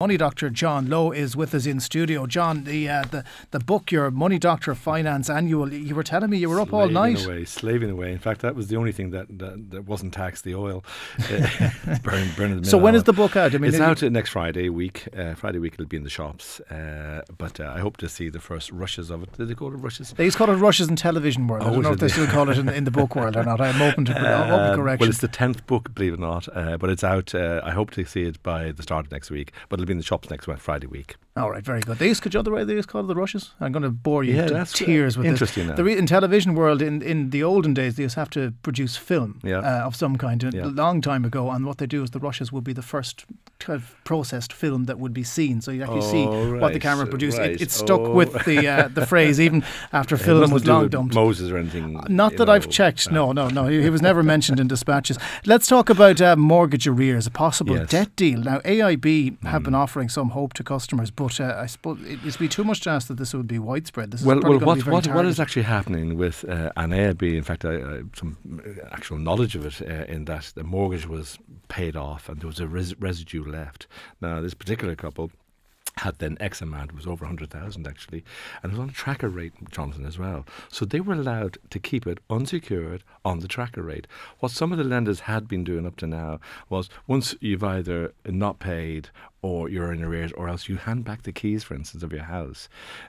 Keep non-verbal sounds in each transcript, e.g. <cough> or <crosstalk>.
Money Doctor John Lowe is with us in studio. John, the uh, the the book, your Money Doctor Finance Annual. You were telling me you were up slaving all night. Away, slaving away. In fact, that was the only thing that that, that wasn't taxed. The oil, <laughs> <laughs> burning, burning the So when is the book out? I mean, it's out next Friday week. Uh, Friday week it'll be in the shops. Uh, but uh, I hope to see the first rushes of it. Did they call it rushes? They used to call it rushes in television world. Oh, I don't know if they still call it in, in, the book world or not. I'm open to uh, <laughs> correction. Well, it's the tenth book, believe it or not. Uh, but it's out. Uh, I hope to see it by the start of next week. But it'll be in the shops next. Friday week. All right, very good. They used, could you know the way they used to call it the rushes? I'm going to bore you yeah, to that's tears with interesting. This. The re- in television world, in, in the olden days, they used to have to produce film yeah. uh, of some kind yeah. a long time ago. And what they do is the rushes would be the first kind of processed film that would be seen. So you actually oh, see right, what the camera produced. Right. It, it, stuck oh. with the uh, the <laughs> phrase even after film was long dumped. Moses or anything. Not that know, I've checked. No, no, no. He, he, was never mentioned in dispatches. Let's talk about uh, mortgage arrears, a possible yes. debt deal. Now AIB have mm. been offering some hope to customers, but uh, I suppose it would be too much to ask that this would be widespread. This well, well, what, what, what is actually happening with uh, an AIB? In fact, I, I, some actual knowledge of it uh, in that the mortgage was paid off and there was a res- residue left. Now, this particular couple had then X amount, it was over 100,000 actually, and it was on a tracker rate, Jonathan, as well. So they were allowed to keep it unsecured on the tracker rate. What some of the lenders had been doing up to now was once you've either not paid or you're in arrears, or else you hand back the keys, for instance, of your house,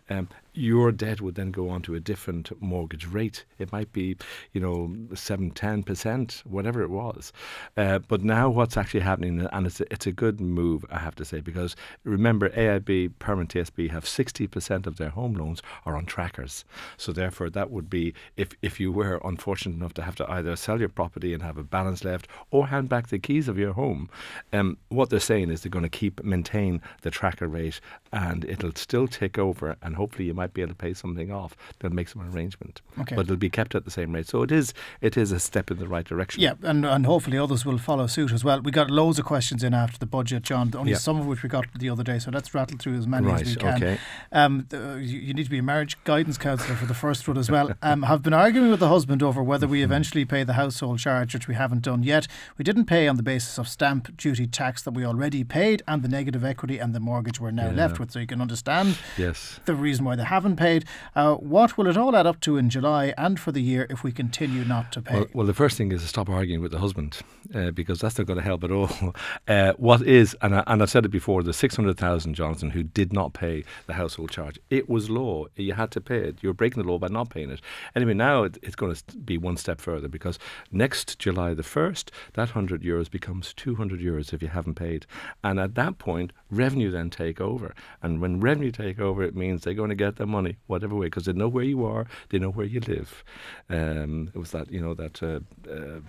um, your debt would then go on to a different mortgage rate. It might be, you know, 7, 10%, whatever it was. Uh, but now what's actually happening, and it's a, it's a good move, I have to say, because remember, AIB, Permanent TSB have 60% of their home loans are on trackers. So therefore, that would be if, if you were unfortunate enough to have to either sell your property and have a balance left or hand back the keys of your home, um, what they're saying is they're going to keep maintain the tracker rate and it'll still take over and hopefully you might be able to pay something off. They'll make some arrangement. Okay. But it'll be kept at the same rate. So it is it is a step in the right direction. Yeah, and, and hopefully others will follow suit as well. We got loads of questions in after the budget, John, only yeah. some of which we got the other day, so let's rattle through as many right, as we can. Okay. Um, the, you, you, need to be a marriage guidance counsellor for the first one as well. <laughs> Um, have been arguing with the husband over whether we eventually pay the household charge, which we haven't done yet. We didn't pay on the basis of stamp duty tax that we already paid and the negative equity and the mortgage we're now yeah. left with. So you can understand yes. the reason why they haven't paid. Uh, what will it all add up to in July and for the year if we continue not to pay? Well, well the first thing is to stop arguing with the husband uh, because that's not going to help at all. <laughs> Uh, what is, and, I, and I've said it before, the 600,000, Jonathan, who did not pay the household charge, it was law. You had to pay it. You were breaking the law by not paying it. Anyway, now it, it's going to be one step further because next July the 1st, that 100 euros becomes 200 euros if you haven't paid. And at that point, revenue then take over. And when revenue take over, it means they're going to get their money, whatever way, because they know where you are, they know where you live. Um, it was that, you know, that, uh, uh,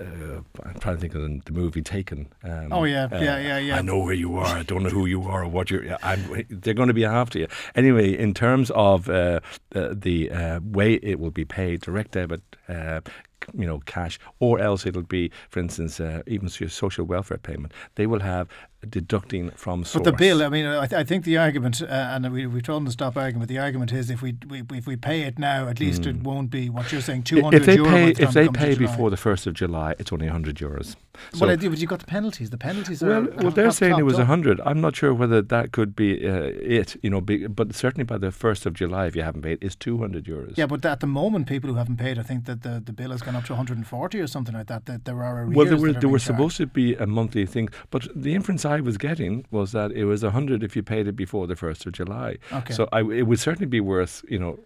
uh, I'm trying to think of the, the movie Taken. Um, oh, yeah, yeah, yeah, yeah. I know where you are, I don't know who you are or what you're, I'm, they're going to be after you. Anyway, in terms of uh, the uh, way it will be paid, direct debit, uh, you know, cash, or else it'll be, for instance, uh, even your social welfare payment. They will have deducting from source. But the bill, I mean, I, th- I think the argument, uh, and we, we've told them to stop arguing, but the argument is if we, we if we pay it now, at least mm. it won't be what you're saying, 200 if they euro Pay, if they pay before the 1st of July, it's only 100 euros. So, well, but you've got the penalties. The penalties are. Well, well they're saying it was 100. I'm not sure whether that could be uh, it, you know, be, but certainly by the 1st of July, if you haven't paid, it's 200 euros. Yeah, but at the moment, people who haven't paid, I think that the, the bill has gone up to 140 or something like that. That there are arrears. Well, there were, there were supposed to be a monthly thing, but the inference I was getting was that it was 100 if you paid it before the 1st of July. Okay. So I, it would certainly be worth, you know,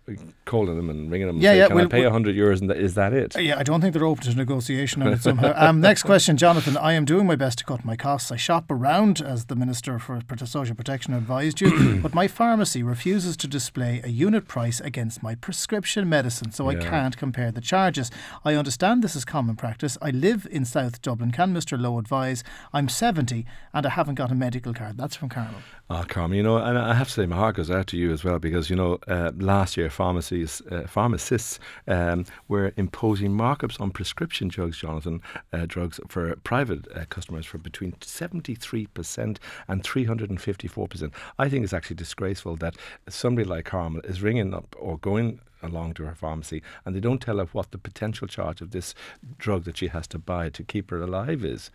calling them and ringing them and yeah, say, yeah, can well, I pay 100 euros and is that it? Yeah, I don't think they're open to negotiation on it somehow. um, next <laughs> question, Jonathan. I am doing my best to cut my costs. I shop around, as the Minister for Social Protection advised you, <clears throat> but my pharmacy refuses to display a unit price against my prescription medicine, so Yeah. I can't compare the charges. I understand this is common practice. I live in South Dublin. Can Mr. Lowe advise? I'm 70 and I haven't got a medical card. That's from Carmel. Ah, Carmen, you know, and I have to say my heart goes out to you as well because you know uh, last year pharmacies, uh, pharmacists um, were imposing markups on prescription drugs, Jonathan, uh, drugs for private uh, customers for between seventy three percent and three hundred and fifty four percent. I think it's actually disgraceful that somebody like Carmel is ringing up or going along to her pharmacy and they don't tell her what the potential charge of this drug that she has to buy to keep her alive is.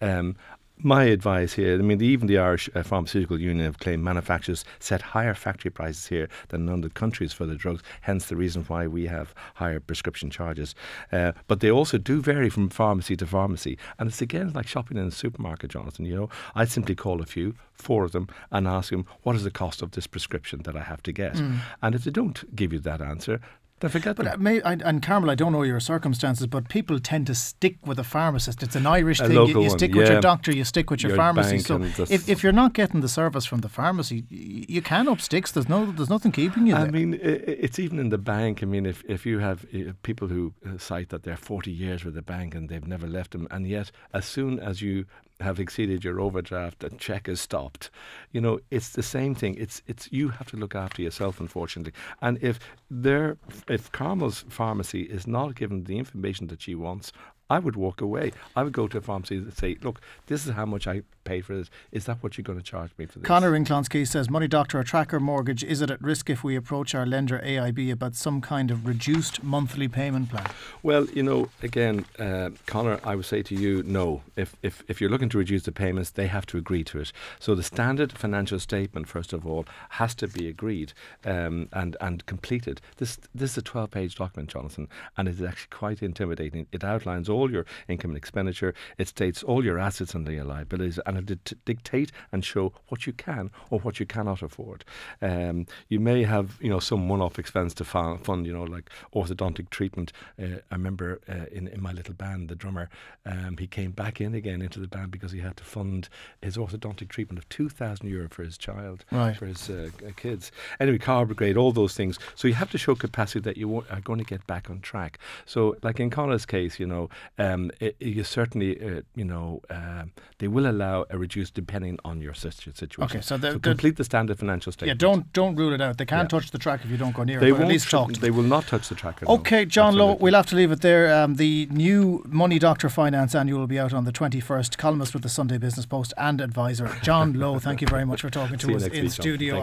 Um, my advice here, I mean, even the Irish uh, Pharmaceutical Union have claimed manufacturers set higher factory prices here than in other countries for the drugs, hence the reason why we have higher prescription charges. Uh, but they also do vary from pharmacy to pharmacy. And it's again like shopping in a supermarket, Jonathan. You know, I simply call a few, four of them, and ask them, what is the cost of this prescription that I have to get? Mm. And if they don't give you that answer, they forget but. Uh, may, I, and Carmel, I don't know your circumstances, but people tend to stick with a pharmacist. It's an Irish a thing. You, you stick with your doctor, you stick with your, your pharmacy. So if, if you're not getting the service from the pharmacy, you can up sticks. There's no, there's nothing keeping you. I there. mean, it's even in the bank. I mean, if if you have people who uh, cite that they're 40 years with the bank and they've never left them, and yet as soon as you have exceeded your overdraft and check is stopped. You know, it's the same thing. It's it's you have to look after yourself, unfortunately. And if there, if Carmel's pharmacy is not given the information that she wants I would walk away. I would go to a pharmacy and say, look, this is how much I pay for this. Is that what you're going to charge me for this? Connor Inklonsky says, Money Doctor, a tracker mortgage, is it at risk if we approach our lender AIB about some kind of reduced monthly payment plan? Well, you know, again, uh, Connor, I would say to you, no. If, if, if you're looking to reduce the payments, they have to agree to it. So the standard financial statement, first of all, has to be agreed um, and, and completed. This, this is a 12 page document, Jonathan, and it is actually quite intimidating. It outlines all all your income and expenditure. It states all your assets and your liabilities, and it d- dictate and show what you can or what you cannot afford. Um, you may have, you know, some one-off expense to fund, you know, like orthodontic treatment. Uh, I remember uh, in, in my little band, the drummer, um, he came back in again into the band because he had to fund his orthodontic treatment of two thousand euro for his child, right. for his uh, kids. Anyway, car brigade, all those things. So you have to show capacity that you are going to get back on track. So, like in Connor's case, you know, um, it, you certainly, uh, you know, uh, they will allow a reduced depending on your situation. Okay, so, so complete the standard financial statement. Yeah, don't don't rule it out. They can't yeah. touch the track if you don't go near they it. Won't at least talk. They will not touch the tracker. Okay, no. John Absolutely. Lowe, we'll have to leave it there. Um, the new Money Doctor Finance Annual will be out on the 21st. Columnist with the Sunday Business Post and advisor. John Lowe, thank you very much for talking to us in studio.